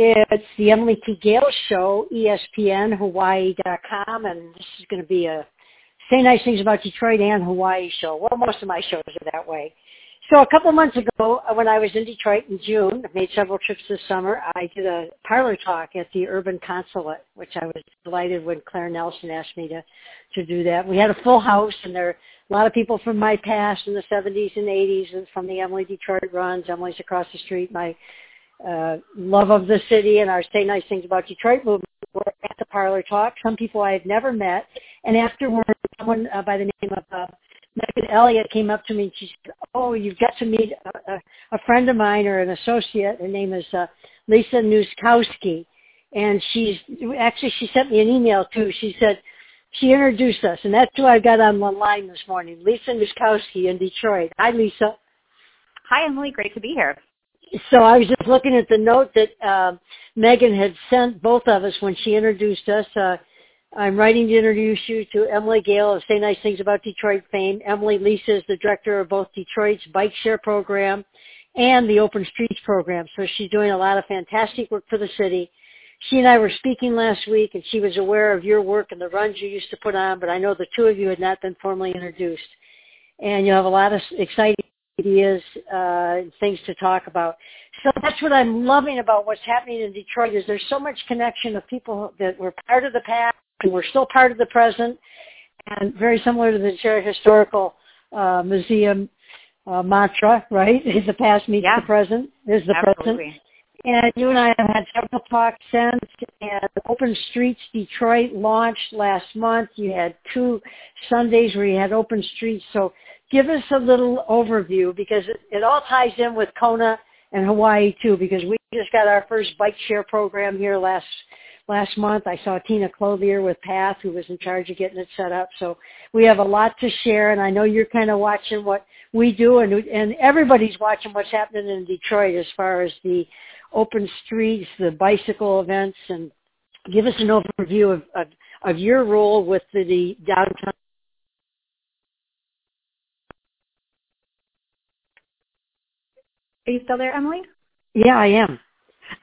It's the Emily T. Gail Show, ESPN, Hawaii.com, and this is going to be a Say Nice Things About Detroit and Hawaii show. Well, most of my shows are that way. So a couple months ago, uh, when I was in Detroit in June, I made several trips this summer. I did a parlor talk at the Urban Consulate, which I was delighted when Claire Nelson asked me to to do that. We had a full house, and there are a lot of people from my past in the 70s and 80s, and from the Emily Detroit runs. Emily's across the street. My uh, love of the city and our Say Nice Things About Detroit movement were at the parlor talk. Some people I had never met, and afterward, someone uh, by the name of uh, Megan Elliott came up to me and she said, "Oh, you've got to meet a, a, a friend of mine or an associate. Her name is uh, Lisa Nuszkowski, and she's actually she sent me an email too. She said." She introduced us, and that's who I got on the line this morning, Lisa Nuszkowski in Detroit. Hi, Lisa. Hi, Emily. Great to be here so I was just looking at the note that uh, Megan had sent both of us when she introduced us. Uh, I'm writing to introduce you to Emily Gail of Say Nice Things About Detroit fame. Emily Lisa is the director of both Detroit's Bike Share program and the Open Streets program. So she's doing a lot of fantastic work for the city. She and I were speaking last week and she was aware of your work and the runs you used to put on, but I know the two of you had not been formally introduced. And you have a lot of exciting ideas, uh, things to talk about. So that's what I'm loving about what's happening in Detroit is there's so much connection of people that were part of the past and we're still part of the present, and very similar to the Detroit Historical uh, Museum uh, mantra, right? Is the past meets yeah. the present is the Absolutely. present. And you and I have had several talks since, and Open Streets Detroit launched last month. You had two Sundays where you had Open Streets. So give us a little overview because it, it all ties in with Kona and Hawaii too because we just got our first bike share program here last last month. I saw Tina Clothier with Path, who was in charge of getting it set up. So we have a lot to share, and I know you're kind of watching what we do, and and everybody's watching what's happening in Detroit as far as the open streets, the bicycle events, and give us an overview of of, of your role with the, the downtown. Are you still there, Emily? Yeah, I am.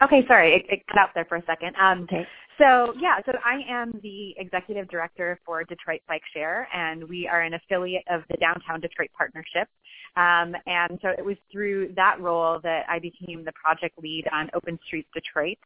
Okay, sorry, it, it cut out there for a second. Um, okay. So yeah, so I am the executive director for Detroit Bike Share, and we are an affiliate of the Downtown Detroit Partnership. Um, and so it was through that role that I became the project lead on Open Streets Detroit.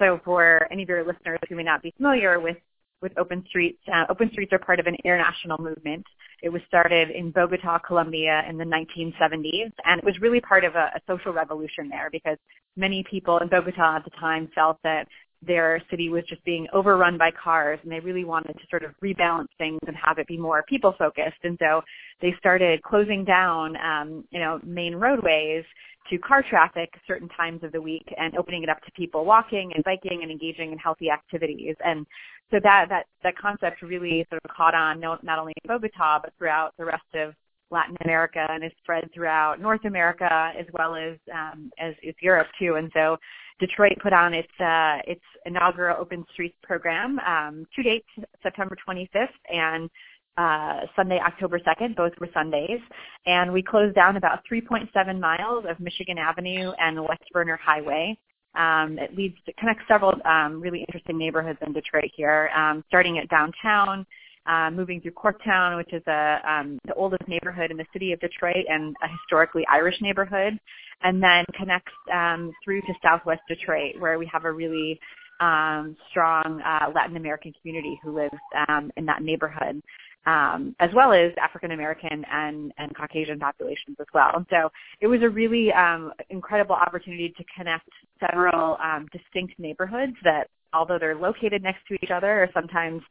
So for any of your listeners who may not be familiar with with Open Streets. Uh, Open Streets are part of an international movement. It was started in Bogota, Colombia in the 1970s, and it was really part of a, a social revolution there because many people in Bogota at the time felt that their city was just being overrun by cars and they really wanted to sort of rebalance things and have it be more people focused and so they started closing down um, you know main roadways to car traffic certain times of the week and opening it up to people walking and biking and engaging in healthy activities and so that that that concept really sort of caught on not, only in Bogota but throughout the rest of Latin America and is spread throughout North America as well as um, as, as Europe too. And so Detroit put on its uh, its inaugural Open Streets program, um, two dates, September 25th and uh, Sunday, October 2nd. Both were Sundays, and we closed down about 3.7 miles of Michigan Avenue and West Vernor Highway. Um, it leads to connects several um, really interesting neighborhoods in Detroit here, um, starting at downtown uh, moving through Corktown, which is a, um, the oldest neighborhood in the city of Detroit and a historically Irish neighborhood, and then connects um, through to Southwest Detroit, where we have a really um, strong uh, Latin American community who lives um, in that neighborhood. Um, as well as African American and, and Caucasian populations as well. And so it was a really um, incredible opportunity to connect several um, distinct neighborhoods that, although they're located next to each other, are sometimes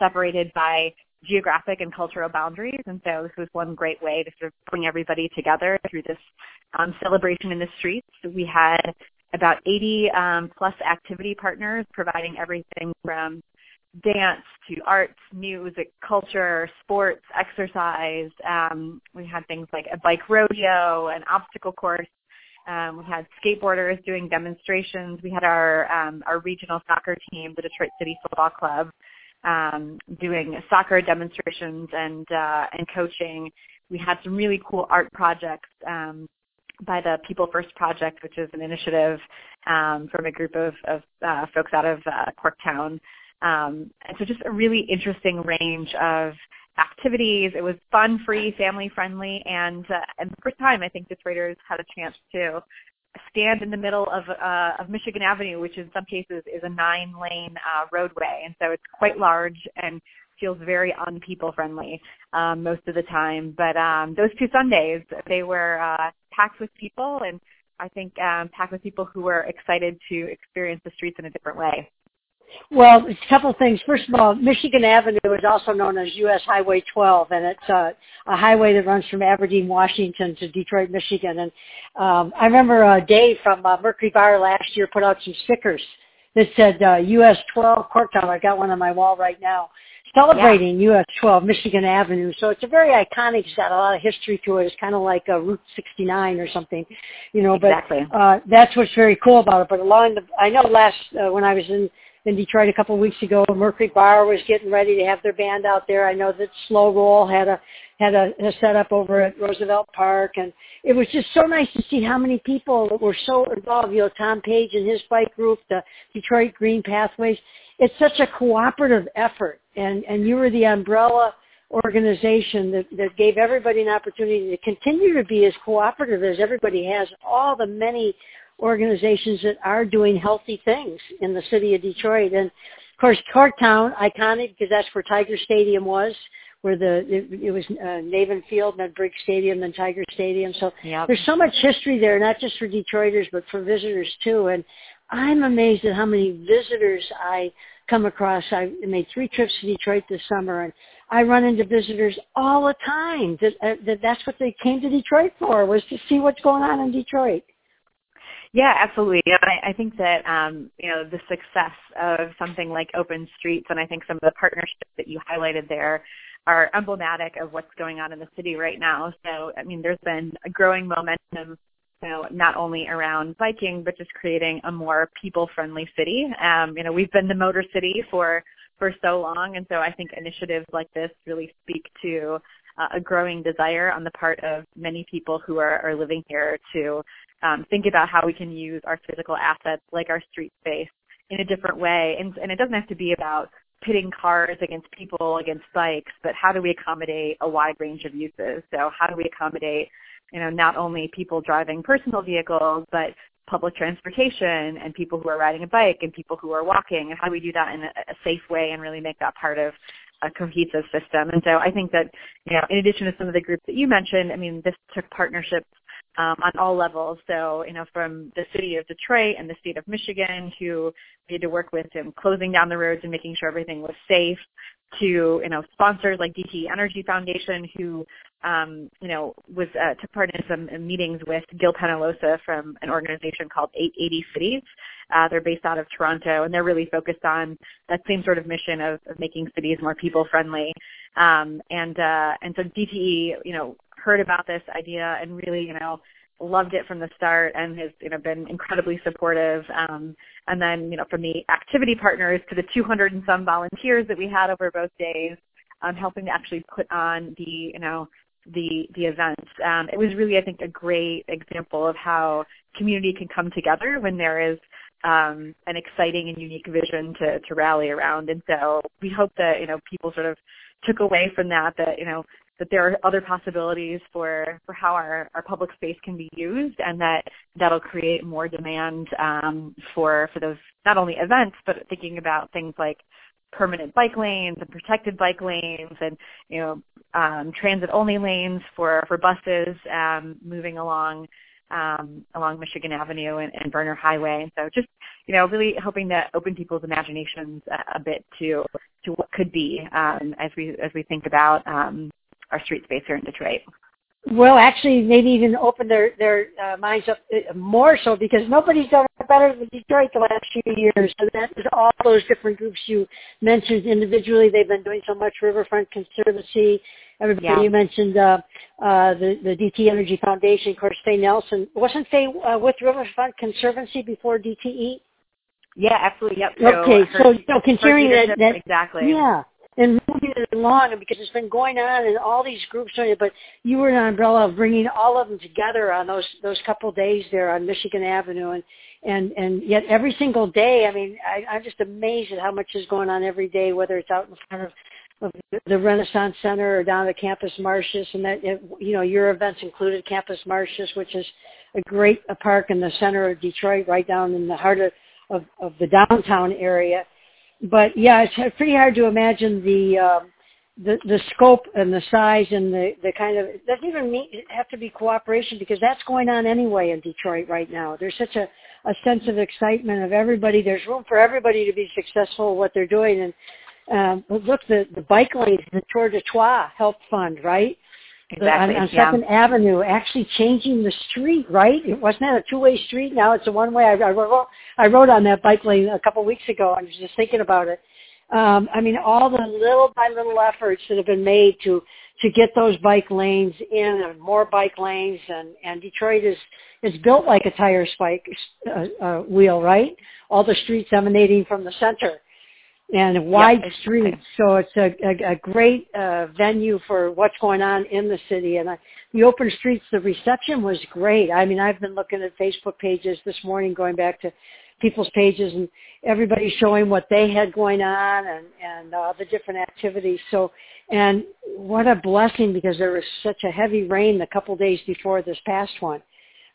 separated by geographic and cultural boundaries. And so this was one great way to sort of bring everybody together through this um, celebration in the streets. We had about 80 um, plus activity partners providing everything from dance to arts, music, culture, sports, exercise. Um, we had things like a bike rodeo, an obstacle course. Um, we had skateboarders doing demonstrations. We had our um, our regional soccer team, the Detroit City Football Club, um, doing soccer demonstrations and uh, and coaching. We had some really cool art projects um, by the People First Project, which is an initiative um, from a group of, of uh, folks out of uh, Corktown. Um, and so just a really interesting range of activities. It was fun, free, family friendly, and uh, and the first time I think the Detroiters had a chance to stand in the middle of uh, of Michigan Avenue, which in some cases is a nine lane uh, roadway, and so it's quite large and feels very unpeople friendly um, most of the time. But um, those two Sundays, they were uh, packed with people, and I think um, packed with people who were excited to experience the streets in a different way. Well, a couple of things. First of all, Michigan Avenue is also known as U.S. Highway 12, and it's a, a highway that runs from Aberdeen, Washington to Detroit, Michigan. And um, I remember uh, Dave from uh, Mercury Bar last year put out some stickers that said uh, US 12 Corktown. I got one on my wall right now celebrating yeah. US 12 Michigan Avenue. So it's a very iconic. It's got a lot of history to it. It's kind of like a Route 69 or something, you know. Exactly. But uh, that's what's very cool about it. But along the, I know last uh, when I was in in Detroit a couple of weeks ago. Mercury Bar was getting ready to have their band out there. I know that Slow Roll had a had a, a setup over at Roosevelt Park, and it was just so nice to see how many people were so involved. You know, Tom Page and his bike group, the Detroit Green Pathways. It's such a cooperative effort, and and you were the umbrella organization that, that gave everybody an opportunity to continue to be as cooperative as everybody has. All the many organizations that are doing healthy things in the city of Detroit. And of course, Corktown, iconic because that's where Tiger Stadium was, where the it, it was uh, Navin Field, then Briggs Stadium, then Tiger Stadium. So yep. there's so much history there, not just for Detroiters but for visitors too. And I'm amazed at how many visitors I come across. I made three trips to Detroit this summer, and I run into visitors all the time. That, uh, that that's what they came to Detroit for was to see what's going on in Detroit. Yeah, absolutely. I, I think that um, you know the success of something like Open Streets, and I think some of the partnerships that you highlighted there are emblematic of what's going on in the city right now. So, I mean, there's been a growing momentum, you know, not only around biking, but just creating a more people-friendly city. Um, you know, we've been the motor city for for so long, and so I think initiatives like this really speak to uh, a growing desire on the part of many people who are, are living here to um, think about how we can use our physical assets like our street space in a different way. And, and it doesn't have to be about pitting cars against people, against bikes, but how do we accommodate a wide range of uses? So how do we accommodate, you know, not only people driving personal vehicles, but public transportation and people who are riding a bike and people who are walking and how do we do that in a, a safe way and really make that part of a cohesive system. And so I think that, you know, in addition to some of the groups that you mentioned, I mean, this took partnerships um, on all levels. So, you know, from the city of Detroit and the state of Michigan, who we had to work with in closing down the roads and making sure everything was safe, to you know sponsors like DTE Energy Foundation, who um, you know was uh, took part in some meetings with Gil Penalosa from an organization called 8 80 Cities. Uh, they're based out of Toronto, and they're really focused on that same sort of mission of, of making cities more people friendly. Um, and uh, and so DTE, you know, heard about this idea and really, you know, loved it from the start and has you know been incredibly supportive um, and then you know from the activity partners to the 200 and some volunteers that we had over both days um, helping to actually put on the you know the the event. Um, it was really i think a great example of how community can come together when there is um, an exciting and unique vision to to rally around. And so we hope that you know people sort of took away from that that you know that there are other possibilities for, for how our, our public space can be used and that that'll create more demand um, for, for those not only events but thinking about things like permanent bike lanes and protected bike lanes and you know um, transit only lanes for, for buses um, moving along um, along Michigan Avenue and, and Vernor Highway. And so just, you know, really hoping to open people's imaginations a, a bit to to what could be um, as we as we think about um, our street space here in Detroit. Well, actually, maybe even open their their uh, minds up uh, more so because nobody's done it better than Detroit the last few years. So that is all those different groups you mentioned individually. They've been doing so much. Riverfront Conservancy. Everybody yeah. you mentioned uh, uh, the the DTE Energy Foundation. Of course, Faye Nelson wasn't Faye uh, with Riverfront Conservancy before DTE. Yeah, absolutely. Yep. So okay, so, so considering that, that exactly. Yeah, and moving long because it's been going on and all these groups doing it, but you were an umbrella of bringing all of them together on those those couple days there on Michigan Avenue and and and yet every single day, I mean, I, I'm just amazed at how much is going on every day, whether it's out in front of of the Renaissance Center or down at Campus Martius, and that you know your events included Campus Martius, which is a great a park in the center of Detroit, right down in the heart of, of, of the downtown area. But yeah, it's pretty hard to imagine the um, the the scope and the size and the the kind of it doesn't even mean, have to be cooperation because that's going on anyway in Detroit right now. There's such a a sense of excitement of everybody. There's room for everybody to be successful at what they're doing, and um, look, the, the bike lanes, the Tour de Troit Help Fund, right? Exactly. On, on yeah. Second Avenue, actually changing the street, right? It wasn't that a two-way street. Now it's a one-way. I, I, wrote, I wrote on that bike lane a couple of weeks ago. I was just thinking about it. Um, I mean, all the little by little efforts that have been made to to get those bike lanes in and more bike lanes, and and Detroit is is built like a tire spike uh, uh, wheel, right? All the streets emanating from the center and wide yep, streets. So it's a, a, a great uh, venue for what's going on in the city. And I, the open streets, the reception was great. I mean, I've been looking at Facebook pages this morning, going back to people's pages, and everybody showing what they had going on and and uh, the different activities. So, and what a blessing because there was such a heavy rain the couple days before this past one.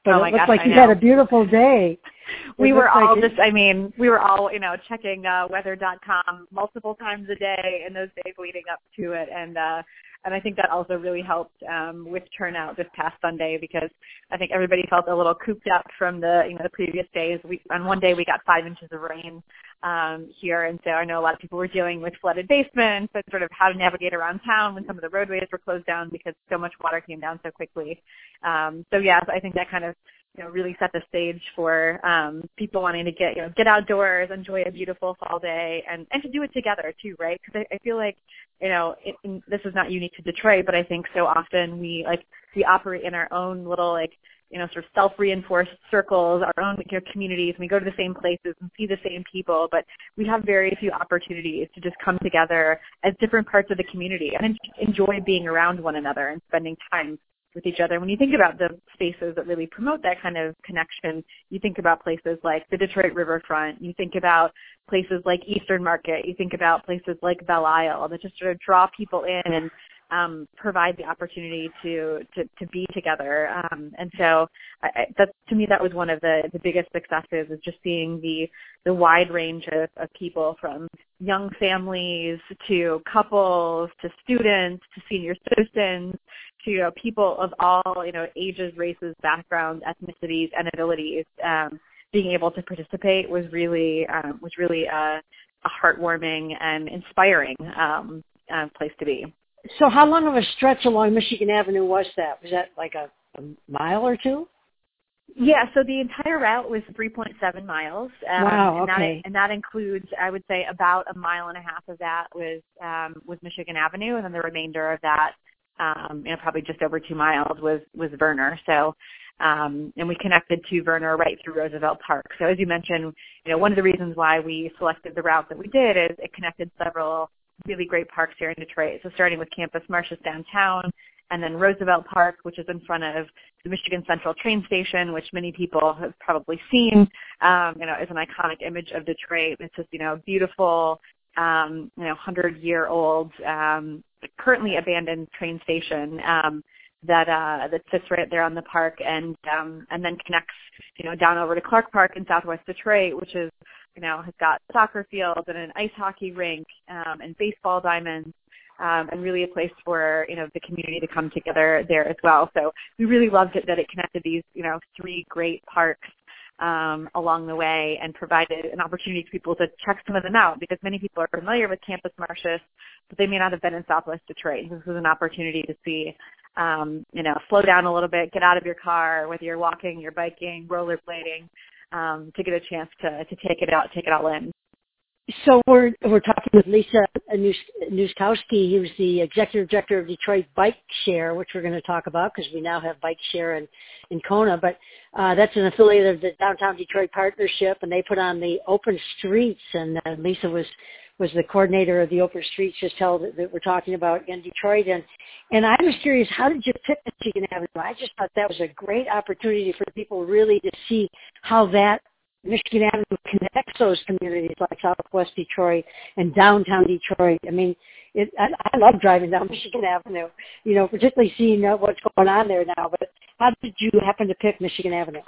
But oh it looks gosh, like I you know. had a beautiful day. we were all like just, I mean, we were all, you know, checking uh, weather.com multiple times a day in those days leading up to it. And, uh, and I think that also really helped um, with turnout this past Sunday because I think everybody felt a little cooped up from the, you know, the previous days. We, on one day we got five inches of rain um, here, and so I know a lot of people were dealing with flooded basements and sort of how to navigate around town when some of the roadways were closed down because so much water came down so quickly. Um, so yeah, so I think that kind of you know really set the stage for um, people wanting to get you know get outdoors, enjoy a beautiful fall day, and and to do it together too, right? Because I, I feel like you know it, this is not unique to Detroit, but I think so often we like we operate in our own little like you know, sort of self-reinforced circles, our own you know, communities, and we go to the same places and see the same people, but we have very few opportunities to just come together as different parts of the community and enjoy being around one another and spending time with each other. When you think about the spaces that really promote that kind of connection, you think about places like the Detroit Riverfront, you think about places like Eastern Market, you think about places like Belle Isle that just sort of draw people in and um, provide the opportunity to to, to be together. Um, and so I, that to me that was one of the, the biggest successes is just seeing the the wide range of, of people from young families to couples to students to senior citizens to you know, people of all you know ages, races, backgrounds, ethnicities, and abilities. Um, being able to participate was really um, was really a, a heartwarming and inspiring um, uh, place to be. So how long of a stretch along Michigan Avenue was that? Was that like a, a mile or two? Yeah, so the entire route was 3.7 miles. Um, Wow, and. That, and that includes, I would say, about a mile and a half of that was um, was Michigan Avenue, and then the remainder of that, um, you know, probably just over two miles was was Vernor. So, um, and we connected to Vernor right through Roosevelt Park. So as you mentioned, you know, one of the reasons why we selected the route that we did is it connected several really great parks here in Detroit. So starting with Campus Martius downtown, and then Roosevelt Park, which is in front of the Michigan Central train station, which many people have probably seen. Um, you know, is an iconic image of Detroit. It's just you know beautiful, um, you know, hundred year old, um, currently abandoned train station. Um, that uh, that sits right there on the park and um, and then connects you know down over to Clark Park in Southwest Detroit, which is you know has got soccer fields and an ice hockey rink um, and baseball diamonds. Um, and really a place for you know the community to come together there as well. So we really loved it that it connected these you know three great parks um, along the way and provided an opportunity for people to check some of them out because many people are familiar with Campus Martius, but they may not have been in Southwest Detroit. This was an opportunity to see um, you know, slow down a little bit, get out of your car, whether you're walking, you're biking, rollerblading, um, to get a chance to, to take it out, take it all in. So we're we're talking with Lisa Nuszkowski, who's the executive director of Detroit Bike Share, which we're going to talk about because we now have Bike Share in in Kona. But uh, that's an affiliate of the Downtown Detroit Partnership, and they put on the Open Streets. And uh, Lisa was was the coordinator of the Open Streets just held that we're talking about in Detroit. And, and I was curious, how did you pick Michigan Avenue? I just thought that was a great opportunity for people really to see how that Michigan Avenue connects those communities like Southwest Detroit and downtown Detroit. I mean, it, I, I love driving down Michigan Avenue, you know, particularly seeing uh, what's going on there now. But how did you happen to pick Michigan Avenue?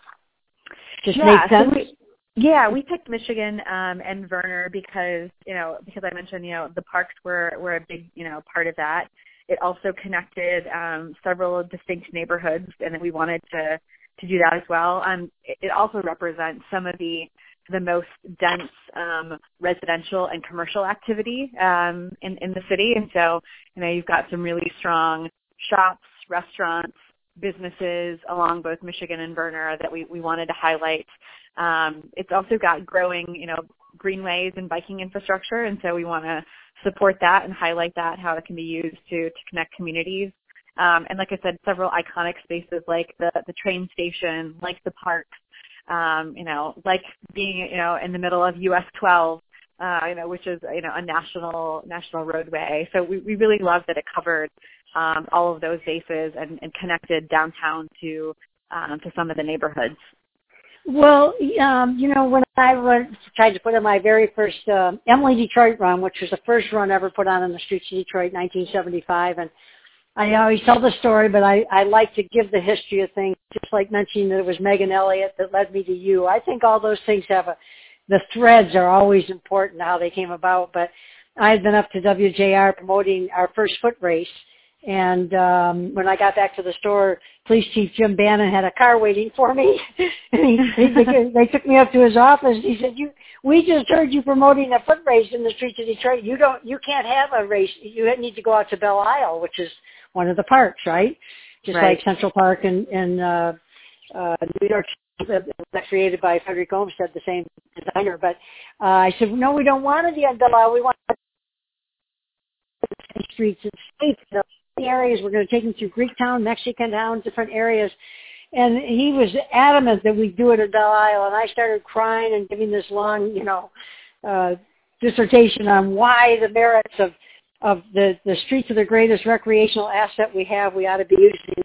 Just yeah, made sense. So we, yeah, we picked Michigan um, and Vernor because you know because I mentioned you know the parks were were a big you know part of that. It also connected um, several distinct neighborhoods, and we wanted to to do that as well. Um, it, it also represents some of the the most dense um, residential and commercial activity um, in in the city, and so you know you've got some really strong shops, restaurants, businesses along both Michigan and Vernor that we, we wanted to highlight. Um, it's also got growing, you know, greenways and biking infrastructure, and so we want to support that and highlight that, how it can be used to, to connect communities. Um, and like I said, several iconic spaces like the, the train station, like the parks, um, you know, like being, you know, in the middle of US 12, uh, you know, which is, you know, a national, national roadway. So we, we really love that it covered um, all of those bases and, and connected downtown to um, to some of the neighborhoods. Well, um, you know, when I went, tried to put in my very first uh, Emily Detroit run, which was the first run ever put on in the streets of Detroit, 1975, and I always tell the story, but I, I like to give the history of things, just like mentioning that it was Megan Elliott that led me to you. I think all those things have a, the threads are always important, how they came about, but I had been up to WJR promoting our first foot race, and um, when I got back to the store, Police Chief Jim Bannon had a car waiting for me. and he, he, they, they took me up to his office. He said, "You, we just heard you promoting a foot race in the streets of Detroit. You don't, you can't have a race. You need to go out to Belle Isle, which is one of the parks, right? Just right. like Central Park and in uh, uh, New York." That created by Frederick Olmsted, the same designer. But uh, I said, no, we don't want Belle Isle. We want the streets and states the areas. We're going to take them through Greek town, Mexican Town, different areas. And he was adamant that we do it at Belle Isle. And I started crying and giving this long, you know, uh, dissertation on why the merits of of the the streets are the greatest recreational asset we have. We ought to be using.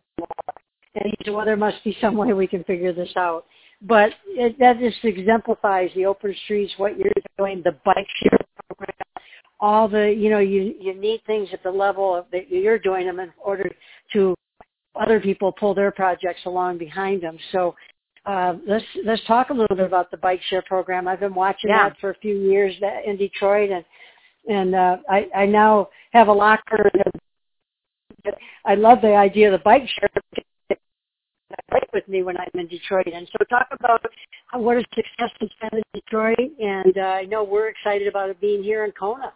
And he said, well, there must be some way we can figure this out. But it, that just exemplifies the open streets, what you're doing, the bike share program, all the you know you you need things at the level of that you're doing them in order to other people pull their projects along behind them. So uh, let's let's talk a little bit about the bike share program. I've been watching yeah. that for a few years in Detroit, and and uh, I I now have a locker. I love the idea of the bike share. Bike with me when I'm in Detroit, and so talk about what a success it's been in Detroit, and uh, I know we're excited about it being here in Kona.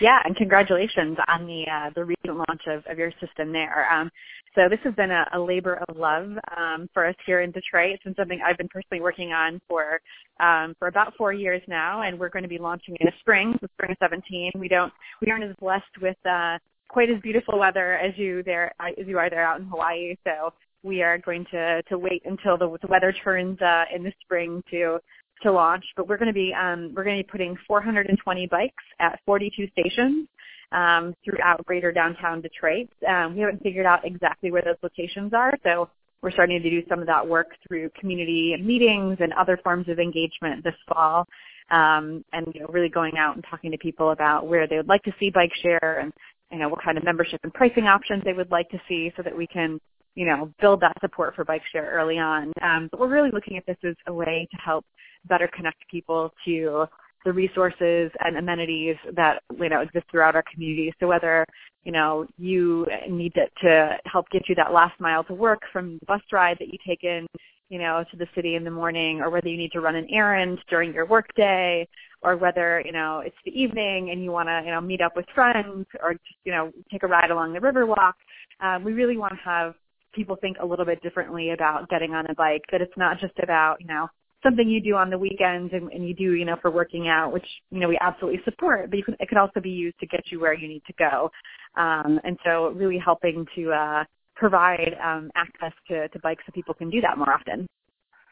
Yeah, and congratulations on the uh, the recent launch of, of your system there. Um, so this has been a, a labor of love um, for us here in Detroit. It's been something I've been personally working on for um, for about four years now, and we're going to be launching in the spring, the spring of 17. We don't we aren't as blessed with uh, quite as beautiful weather as you there as you are there out in Hawaii. So we are going to to wait until the, the weather turns uh, in the spring to to launch, but we're going to be um, we're going to be putting 420 bikes at 42 stations um, throughout Greater Downtown Detroit. Um, we haven't figured out exactly where those locations are, so we're starting to do some of that work through community meetings and other forms of engagement this fall, um, and you know, really going out and talking to people about where they would like to see bike share and you know what kind of membership and pricing options they would like to see, so that we can you know build that support for bike share early on. Um, but we're really looking at this as a way to help better connect people to the resources and amenities that you know exist throughout our community. So whether you know you need to, to help get you that last mile to work from the bus ride that you take in, you know, to the city in the morning, or whether you need to run an errand during your workday, or whether you know it's the evening and you want to you know meet up with friends, or just you know take a ride along the Riverwalk. Um, we really want to have people think a little bit differently about getting on a bike. That it's not just about you know something you do on the weekends and, and you do, you know, for working out, which, you know, we absolutely support, but you can, it could also be used to get you where you need to go. Um, and so really helping to uh, provide um, access to, to bikes so people can do that more often.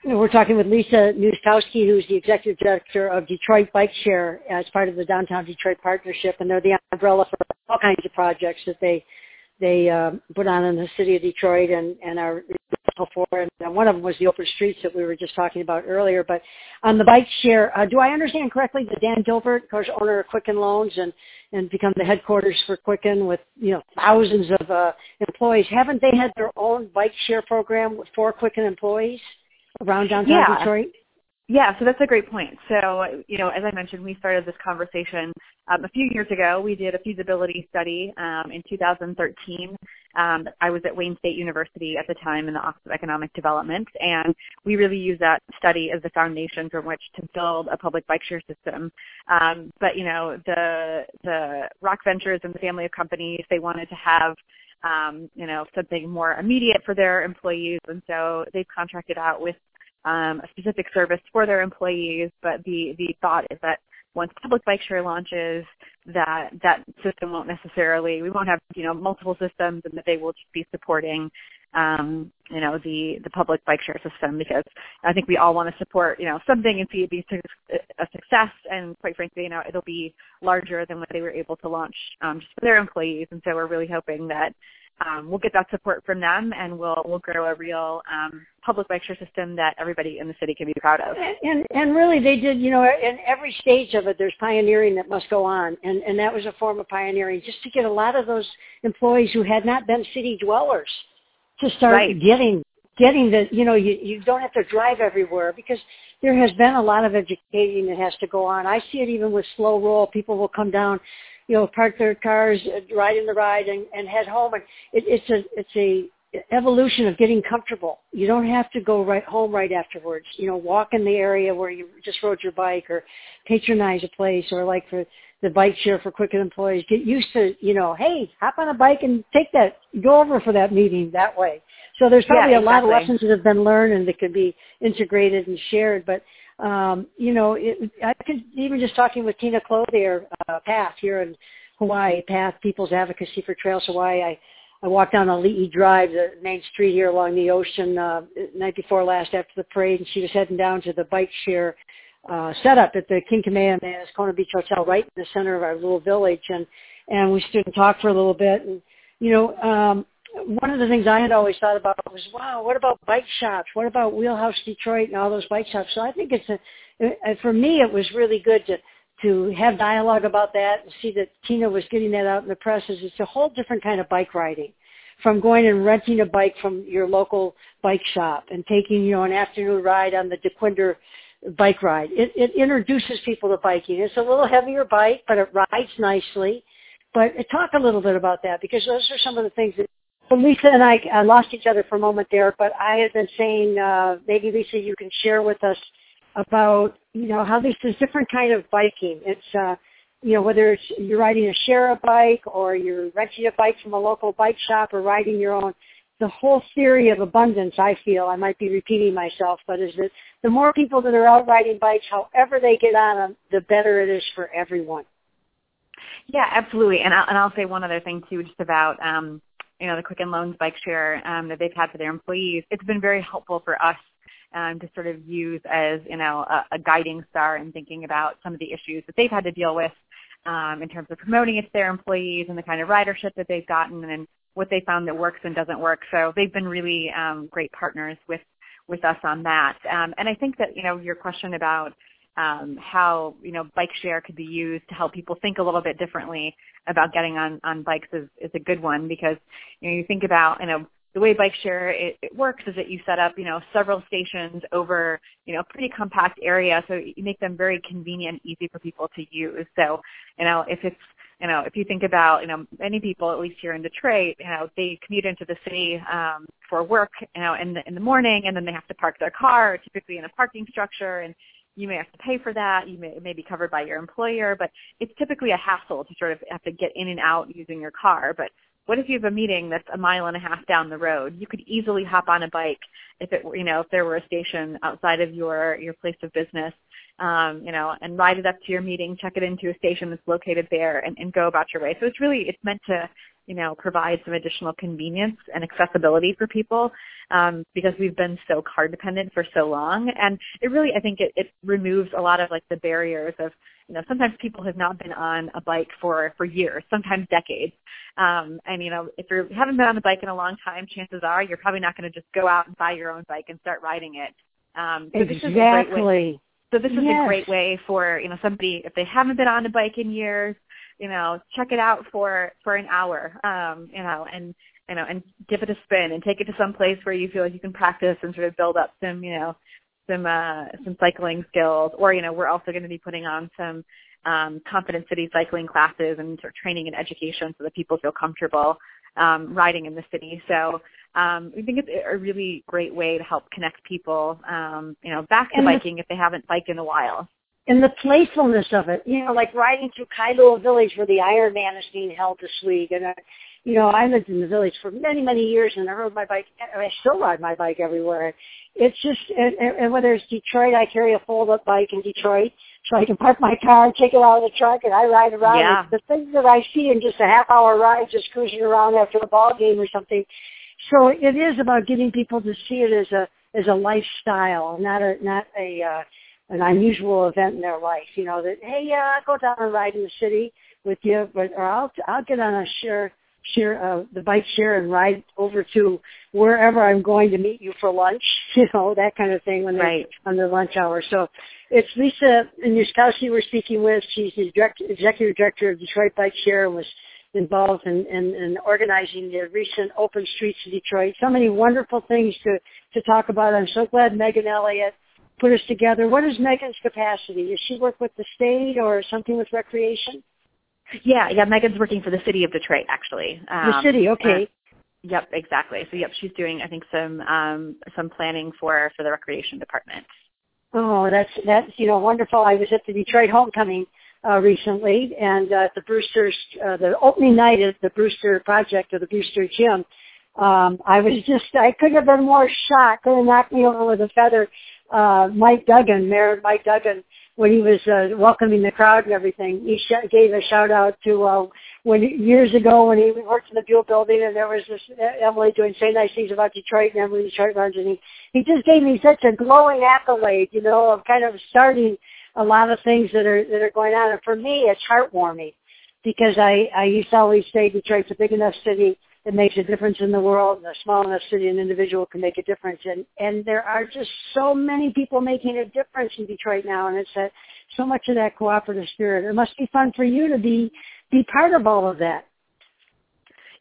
we're talking with Lisa Nuszkowski, who's the executive director of Detroit Bike Share as part of the Downtown Detroit Partnership, and they're the umbrella for all kinds of projects that they they uh, put on in the city of Detroit and, and are for. And one of them was the open streets that we were just talking about earlier. But on the bike share, uh, do I understand correctly that Dan Gilbert, of course, owner of Quicken Loans and, and become the headquarters for Quicken with, you know, thousands of uh, employees, haven't they had their own bike share program for Quicken employees around downtown yeah. Detroit? Yeah, so that's a great point. So, you know, as I mentioned, we started this conversation um, a few years ago. We did a feasibility study um, in 2013. Um, I was at Wayne State University at the time in the Office of Economic Development, and we really used that study as the foundation from which to build a public bike share system. Um, but, you know, the the Rock Ventures and the family of companies, they wanted to have um, you know, something more immediate for their employees. And so they've contracted out with um, a specific service for their employees, but the, the thought is that once public bike share launches, that that system won't necessarily we won't have you know multiple systems, and that they will just be supporting um, you know the the public bike share system because I think we all want to support you know something and see it be a success, and quite frankly, you know it'll be larger than what they were able to launch um, just for their employees, and so we're really hoping that um, we'll get that support from them, and we'll we'll grow a real um, public lecture system that everybody in the city can be proud of. And and really, they did. You know, in every stage of it, there's pioneering that must go on, and and that was a form of pioneering, just to get a lot of those employees who had not been city dwellers to start right. getting getting the. You know, you you don't have to drive everywhere because there has been a lot of educating that has to go on. I see it even with slow roll. People will come down you know, park their cars, uh, ride in the ride, and, and head home. And it, it's a it's a evolution of getting comfortable. You don't have to go right home right afterwards. You know, walk in the area where you just rode your bike, or patronize a place, or like for the bike share for Quicken employees, get used to you know, hey, hop on a bike and take that, go over for that meeting that way. So there's probably yeah, exactly. a lot of lessons that have been learned and that could be integrated and shared. But um, you know, it, I could even just talking with Tina Clothier, uh, Path here in Hawaii, Path People's Advocacy for Trails Hawaii. I, I walked down Ali'i Drive, the main street here along the ocean, uh, night before last after the parade, and she was heading down to the bike share uh, setup at the King Kamehameha's Kona Beach Hotel, right in the center of our little village, and and we stood and talked for a little bit, and you know, um, one of the things I had always thought about was, wow, what about bike shops? What about Wheelhouse Detroit and all those bike shops? So I think it's a, uh, for me, it was really good to to have dialogue about that and see that Tina was getting that out in the press. Is it's a whole different kind of bike riding, from going and renting a bike from your local bike shop and taking you know an afternoon ride on the Dequindre bike ride. It, it introduces people to biking. It's a little heavier bike, but it rides nicely. But talk a little bit about that because those are some of the things that well, Lisa and I uh, lost each other for a moment there, but I had been saying uh, maybe Lisa, you can share with us about you know how this is different kind of biking. It's uh, you know whether it's you're riding a share a bike or you're renting a bike from a local bike shop or riding your own. The whole theory of abundance, I feel, I might be repeating myself, but is that the more people that are out riding bikes, however they get on them, the better it is for everyone. Yeah, absolutely. And I'll, and I'll say one other thing too, just about um, you know, the Quicken Loans bike share um, that they've had for their employees, it's been very helpful for us um, to sort of use as, you know, a, a guiding star in thinking about some of the issues that they've had to deal with um, in terms of promoting it to their employees and the kind of ridership that they've gotten and what they found that works and doesn't work. So they've been really um, great partners with with us on that. Um, and I think that you know your question about um, how you know bike share could be used to help people think a little bit differently about getting on on bikes is, is a good one because you know you think about you know the way bike share it, it works is that you set up you know several stations over you know a pretty compact area so you make them very convenient easy for people to use so you know if it's you know, if you think about, you know, many people, at least here in Detroit, you know, they commute into the city um, for work, you know, in the in the morning, and then they have to park their car, typically in a parking structure, and you may have to pay for that. You may, it may be covered by your employer, but it's typically a hassle to sort of have to get in and out using your car. But what if you have a meeting that's a mile and a half down the road? You could easily hop on a bike if it you know, if there were a station outside of your your place of business, um, you know, and ride it up to your meeting, check it into a station that's located there, and, and go about your way. So it's really it's meant to you know, provide some additional convenience and accessibility for people um, because we've been so car dependent for so long. And it really, I think it, it removes a lot of like the barriers of, you know, sometimes people have not been on a bike for, for years, sometimes decades. Um, and, you know, if you haven't been on a bike in a long time, chances are you're probably not going to just go out and buy your own bike and start riding it. Um, so exactly. So this is yes. a great way for, you know, somebody, if they haven't been on a bike in years, you know, check it out for, for an hour, um, you know, and, you know, and give it a spin and take it to some place where you feel like you can practice and sort of build up some, you know, some, uh, some cycling skills. Or, you know, we're also going to be putting on some, um, confident city cycling classes and sort of training and education so that people feel comfortable, um, riding in the city. So, um, we think it's a really great way to help connect people, um, you know, back to and biking the, if they haven't biked in a while. And the playfulness of it, you know, like riding through Kailua Village where the Ironman is being held this week. And, uh, you know, I lived in the village for many, many years and I rode my bike, and I still ride my bike everywhere. It's just, and, and whether it's Detroit, I carry a fold-up bike in Detroit so I can park my car and take it out of the truck and I ride around. Yeah. The things that I see in just a half hour ride, just cruising around after a ball game or something, so it is about getting people to see it as a as a lifestyle, not a not a uh, an unusual event in their life. You know that hey, yeah, I'll go down and ride in the city with you, but or I'll I'll get on a share share uh, the bike share and ride over to wherever I'm going to meet you for lunch. You know that kind of thing when they're on their lunch hour. So it's Lisa Nuszkowski we're speaking with. She's the direct, executive director of Detroit Bike Share and was involved in, in, in organizing the recent Open Streets of Detroit. So many wonderful things to, to talk about. I'm so glad Megan Elliott put us together. What is Megan's capacity? Does she work with the state or something with recreation? Yeah, yeah. Megan's working for the city of Detroit, actually. Um, the city, okay. Uh, yep, exactly. So, yep, she's doing, I think, some um, some planning for for the recreation department. Oh, that's that's you know wonderful. I was at the Detroit homecoming uh, recently, and uh, the Brewster's, uh, the opening night of the Brewster Project or the Brewster Gym, um, I was just, I couldn't have been more shocked. Could have knocked me over with a feather. Uh, Mike Duggan, Mayor Mike Duggan, when he was uh, welcoming the crowd and everything, he sh- gave a shout out to uh, when years ago when he worked in the Buhl Building and there was this Emily doing say nice things about Detroit and Emily Detroit runs and he he just gave me such a glowing accolade, you know, of kind of starting a lot of things that are that are going on. And for me, it's heartwarming because I I used to always say Detroit's a big enough city that makes a difference in the world, and a small enough city, an individual can make a difference. And and there are just so many people making a difference in Detroit now, and it's a, so much of that cooperative spirit. It must be fun for you to be be part of all of that.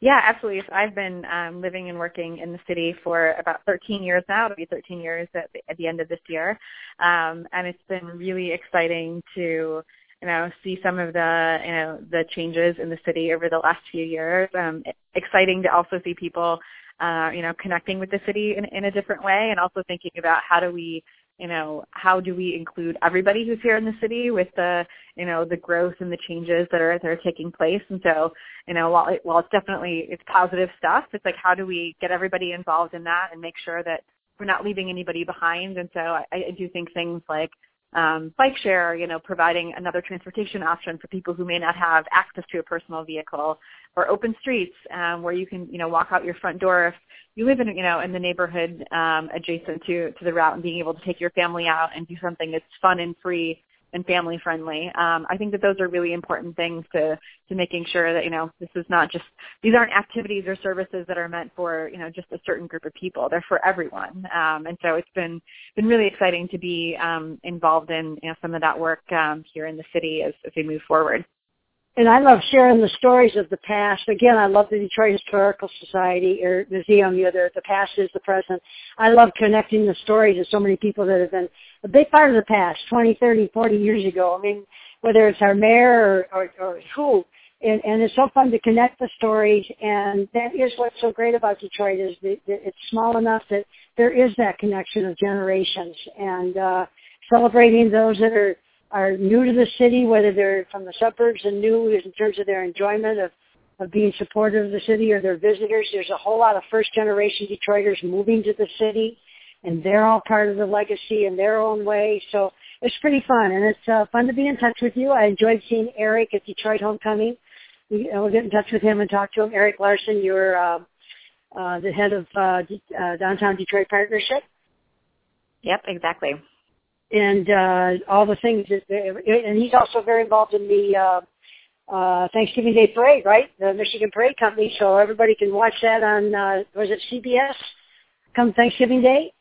Yeah, absolutely. So I've been um, living and working in the city for about 13 years now. It'll be 13 years at the, at the end of this year, um, and it's been really exciting to you know see some of the you know the changes in the city over the last few years. Um, exciting to also see people uh, you know connecting with the city in, in a different way, and also thinking about how do we you know, how do we include everybody who's here in the city with the, you know, the growth and the changes that are that are taking place. And so, you know, while it, while it's definitely it's positive stuff, it's like how do we get everybody involved in that and make sure that we're not leaving anybody behind. And so I, I do think things like um, bike share, you know, providing another transportation option for people who may not have access to a personal vehicle, or open streets um, where you can, you know, walk out your front door if you live in, you know, in the neighborhood um, adjacent to to the route, and being able to take your family out and do something that's fun and free and family friendly. Um, I think that those are really important things to to making sure that you know this is not just these aren't activities or services that are meant for you know just a certain group of people. They're for everyone, um, and so it's been been really exciting to be um, involved in you know some of that work um, here in the city as, as we move forward and I love sharing the stories of the past. Again, I love the Detroit Historical Society or Museum. You know, the, the past is the present. I love connecting the stories of so many people that have been a big part of the past, 20, 30, 40 years ago. I mean, whether it's our mayor or, or, or who. And, and it's so fun to connect the stories. And that is what's so great about Detroit is that it's small enough that there is that connection of generations. And uh, celebrating those that are are new to the city, whether they're from the suburbs and new in terms of their enjoyment of, of being supportive of the city or their visitors. There's a whole lot of first generation Detroiters moving to the city and they're all part of the legacy in their own way. So it's pretty fun and it's uh, fun to be in touch with you. I enjoyed seeing Eric at Detroit Homecoming. we, we'll get in touch with him and talk to him. Eric Larson, you're uh, uh, the head of uh, D- uh, Downtown Detroit Partnership. Yep, exactly. And uh, all the things that, and he's also very involved in the uh, uh, Thanksgiving Day Parade, right? The Michigan Parade Company, so everybody can watch that on, uh, was it CBS come Thanksgiving Day?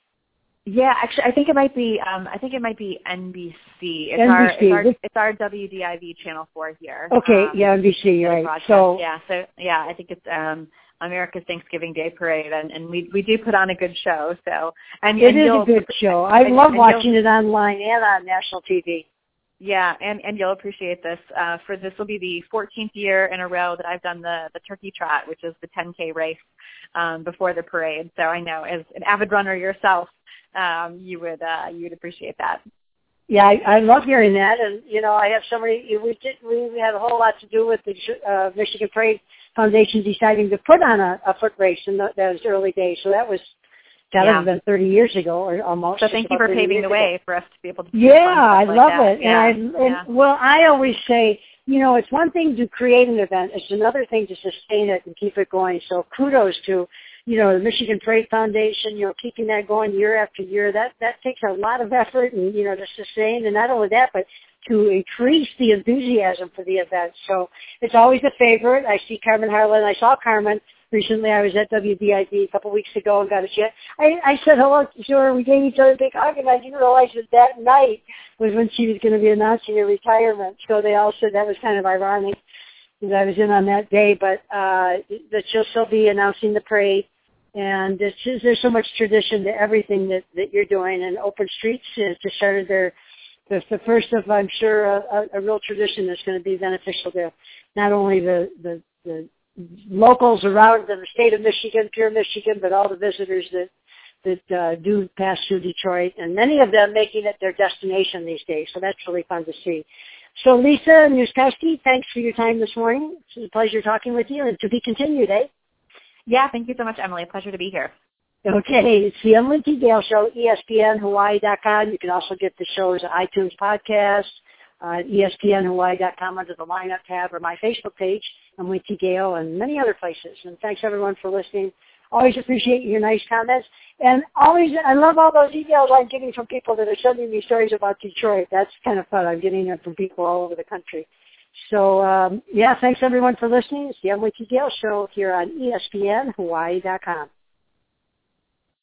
Yeah, actually, I think it might be. Um, I think it might be NBC. It's NBC. our it's our, it's our WDIV channel four here. Okay, um, yeah, NBC, right? broadcast. So yeah, so yeah, I think it's um, America's Thanksgiving Day Parade, and, and we we do put on a good show. So and it and is a good show. I and- love watching it online and on national TV. Yeah, and and you'll appreciate this. Uh, for this will be the 14th year in a row that I've done the the turkey trot, which is the 10k race um, before the parade. So I know as an avid runner yourself, um, you would uh, you would appreciate that. Yeah, I, I love hearing that, and you know, I have so many. We did. We had a whole lot to do with the uh, Michigan Parade Foundation deciding to put on a, a foot race in the, those early days. So that was that Yeah. would have been 30 years ago, or almost. So thank you for paving the ago. way for us to be able to. Yeah, I like love that. it. Yeah. And, I, and yeah. well, I always say, you know, it's one thing to create an event; it's another thing to sustain it and keep it going. So kudos to, you know, the Michigan Parade Foundation. You know, keeping that going year after year. That that takes a lot of effort, and you know, to sustain. And not only that, but to increase the enthusiasm for the event. So it's always a favorite. I see Carmen Harlan. I saw Carmen recently. I was at WDIV a couple weeks ago and got a chance. I, I said hello to her. We gave each other a big hug, and I didn't realize that that night was when she was going to be announcing her retirement. So they all said that was kind of ironic because I was in on that day. But uh, that she'll still be announcing the parade. And it's there's so much tradition to everything that, that you're doing. And Open Streets has just started their the, the first of, I'm sure, a, a, a real tradition that's going to be beneficial to not only the, the, the locals around the state of Michigan, pure Michigan, but all the visitors that that uh, do pass through Detroit, and many of them making it their destination these days. So that's really fun to see. So Lisa Nuszkowski, thanks for your time this morning. It's a pleasure talking with you, and to be continued, eh? Yeah, thank you so much, Emily. Pleasure to be here. Okay, it's the Emily T. Gail Show, ESPNHawaii.com. You can also get the show show's iTunes podcast, uh, ESPNHawaii.com under the lineup tab or my Facebook page, Emily T. Gail, and many other places. And thanks everyone for listening. Always appreciate your nice comments. And always, I love all those emails I'm getting from people that are sending me stories about Detroit. That's kind of fun. I'm getting them from people all over the country. So, um, yeah, thanks everyone for listening. It's the. Gail Show here on E ESPNHawaii.com.